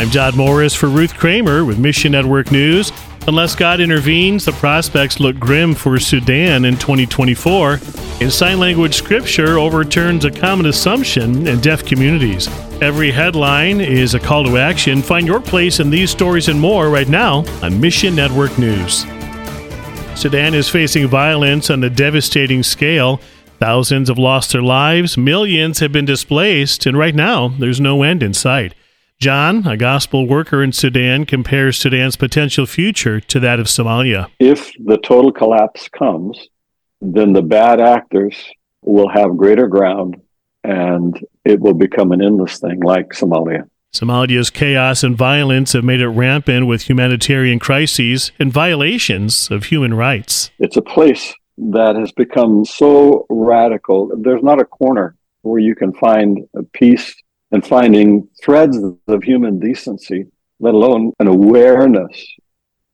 I'm Dodd Morris for Ruth Kramer with Mission Network News. Unless God intervenes, the prospects look grim for Sudan in 2024. In sign language scripture overturns a common assumption in deaf communities. Every headline is a call to action. Find your place in these stories and more right now on Mission Network News. Sudan is facing violence on a devastating scale. Thousands have lost their lives, millions have been displaced, and right now there's no end in sight. John, a gospel worker in Sudan, compares Sudan's potential future to that of Somalia. If the total collapse comes, then the bad actors will have greater ground and it will become an endless thing like Somalia. Somalia's chaos and violence have made it rampant with humanitarian crises and violations of human rights. It's a place that has become so radical. There's not a corner where you can find a peace and finding threads of human decency, let alone an awareness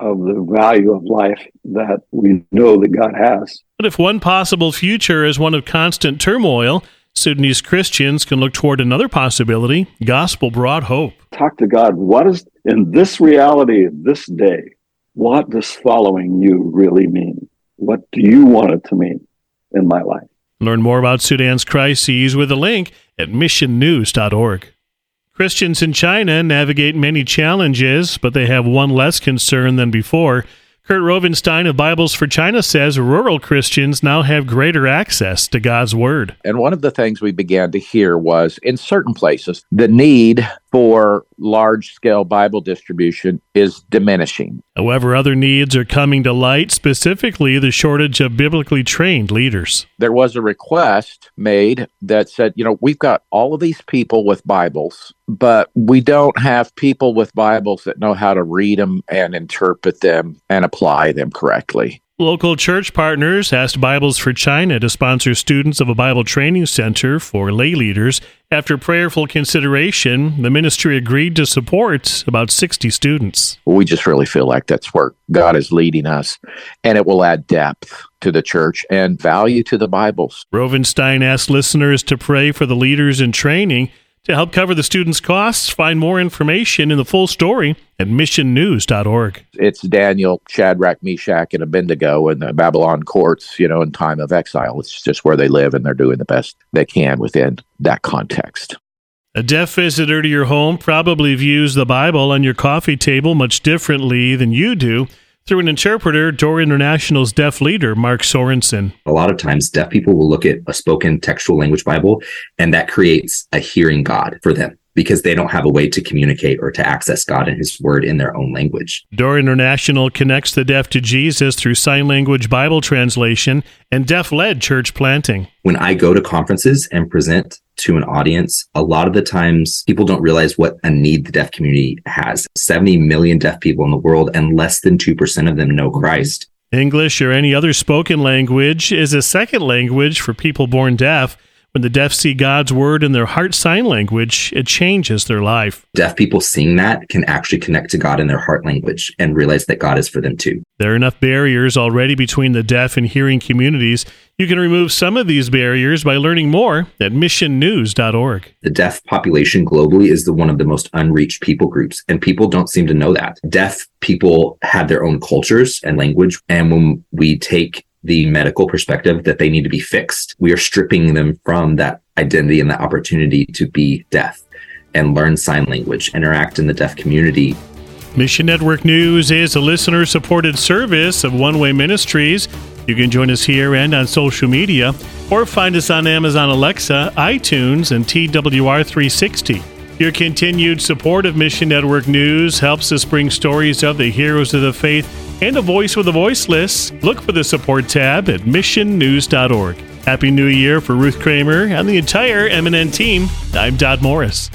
of the value of life that we know that God has. But if one possible future is one of constant turmoil, Sudanese Christians can look toward another possibility gospel brought hope. Talk to God. What is in this reality, this day, what does following you really mean? What do you want it to mean in my life? Learn more about Sudan's crises with a link at missionnews.org. Christians in China navigate many challenges, but they have one less concern than before. Kurt Rovenstein of Bibles for China says rural Christians now have greater access to God's Word. And one of the things we began to hear was in certain places, the need for large scale Bible distribution is diminishing. However, other needs are coming to light, specifically the shortage of biblically trained leaders. There was a request made that said, you know, we've got all of these people with Bibles, but we don't have people with Bibles that know how to read them and interpret them and apply them correctly. Local church partners asked Bibles for China to sponsor students of a Bible training center for lay leaders. After prayerful consideration, the ministry agreed to support about 60 students. We just really feel like that's where God is leading us, and it will add depth to the church and value to the Bibles. Rovenstein asked listeners to pray for the leaders in training to help cover the students' costs, find more information in the full story at missionnews.org. It's Daniel, Shadrach, Meshach, and Abednego in the Babylon courts, you know, in time of exile. It's just where they live and they're doing the best they can within that context. A deaf visitor to your home probably views the Bible on your coffee table much differently than you do. Through an interpreter, Door International's deaf leader, Mark Sorensen. A lot of times, deaf people will look at a spoken textual language Bible, and that creates a hearing God for them because they don't have a way to communicate or to access God and His Word in their own language. Door International connects the deaf to Jesus through sign language Bible translation and deaf led church planting. When I go to conferences and present to an audience, a lot of the times people don't realize what a need the deaf community has. 70 million deaf people in the world, and less than 2% of them know Christ. English or any other spoken language is a second language for people born deaf. When the deaf see God's word in their heart sign language, it changes their life. Deaf people seeing that can actually connect to God in their heart language and realize that God is for them too. There are enough barriers already between the deaf and hearing communities. You can remove some of these barriers by learning more at missionnews.org. The deaf population globally is the one of the most unreached people groups, and people don't seem to know that. Deaf people have their own cultures and language, and when we take the medical perspective that they need to be fixed. We are stripping them from that identity and the opportunity to be deaf and learn sign language, interact in the deaf community. Mission Network News is a listener supported service of One Way Ministries. You can join us here and on social media, or find us on Amazon Alexa, iTunes, and TWR360. Your continued support of Mission Network News helps us bring stories of the heroes of the faith and a voice for the voiceless. Look for the support tab at missionnews.org. Happy New Year for Ruth Kramer and the entire MNN team. I'm Dodd Morris.